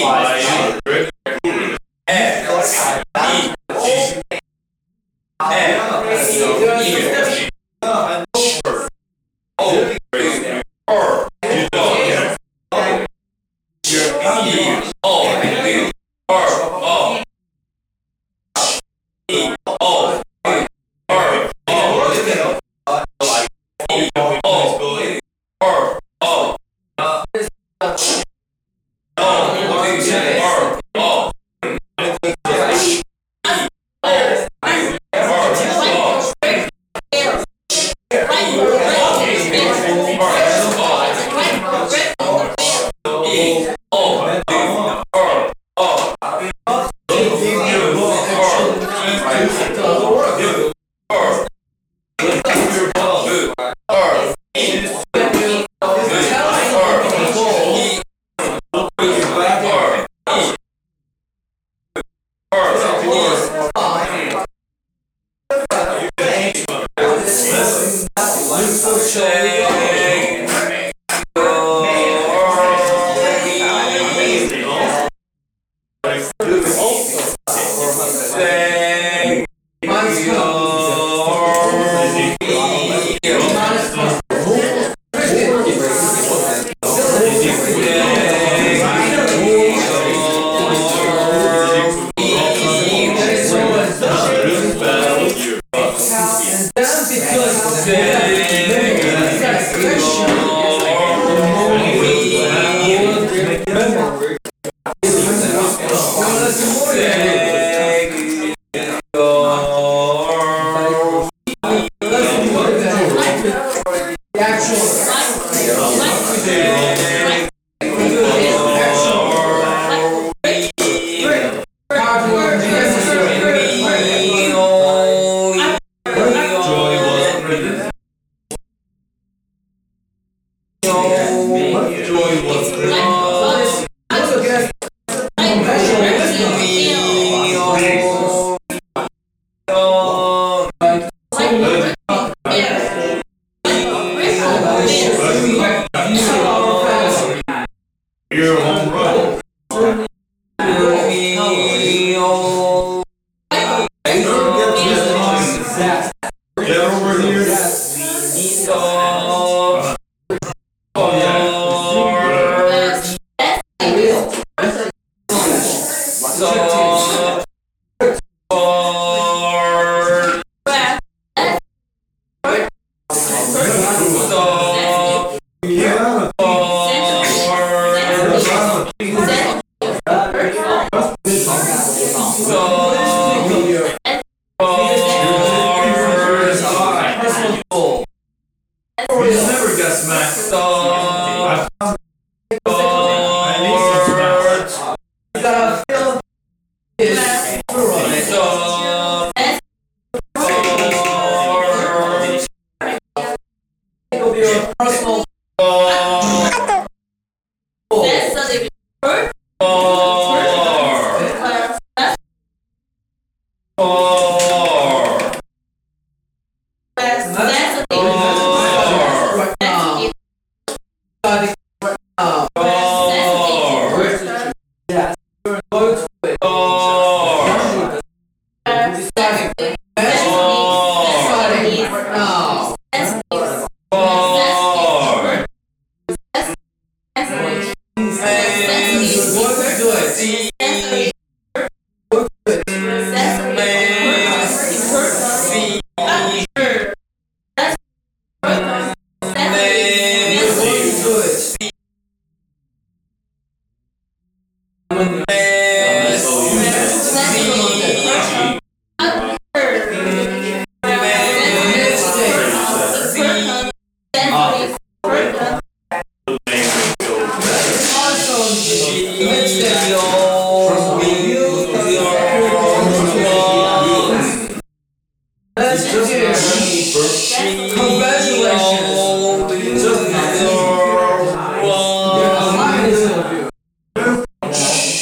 Five. say. Oh, Your never got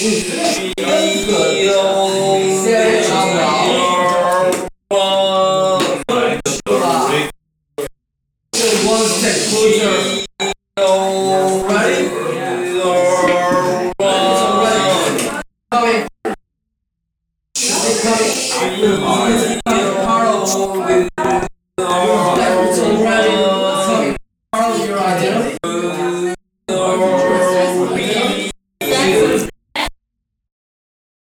Coming. Coming. Coming. Coming. Coming. Coming. Coming.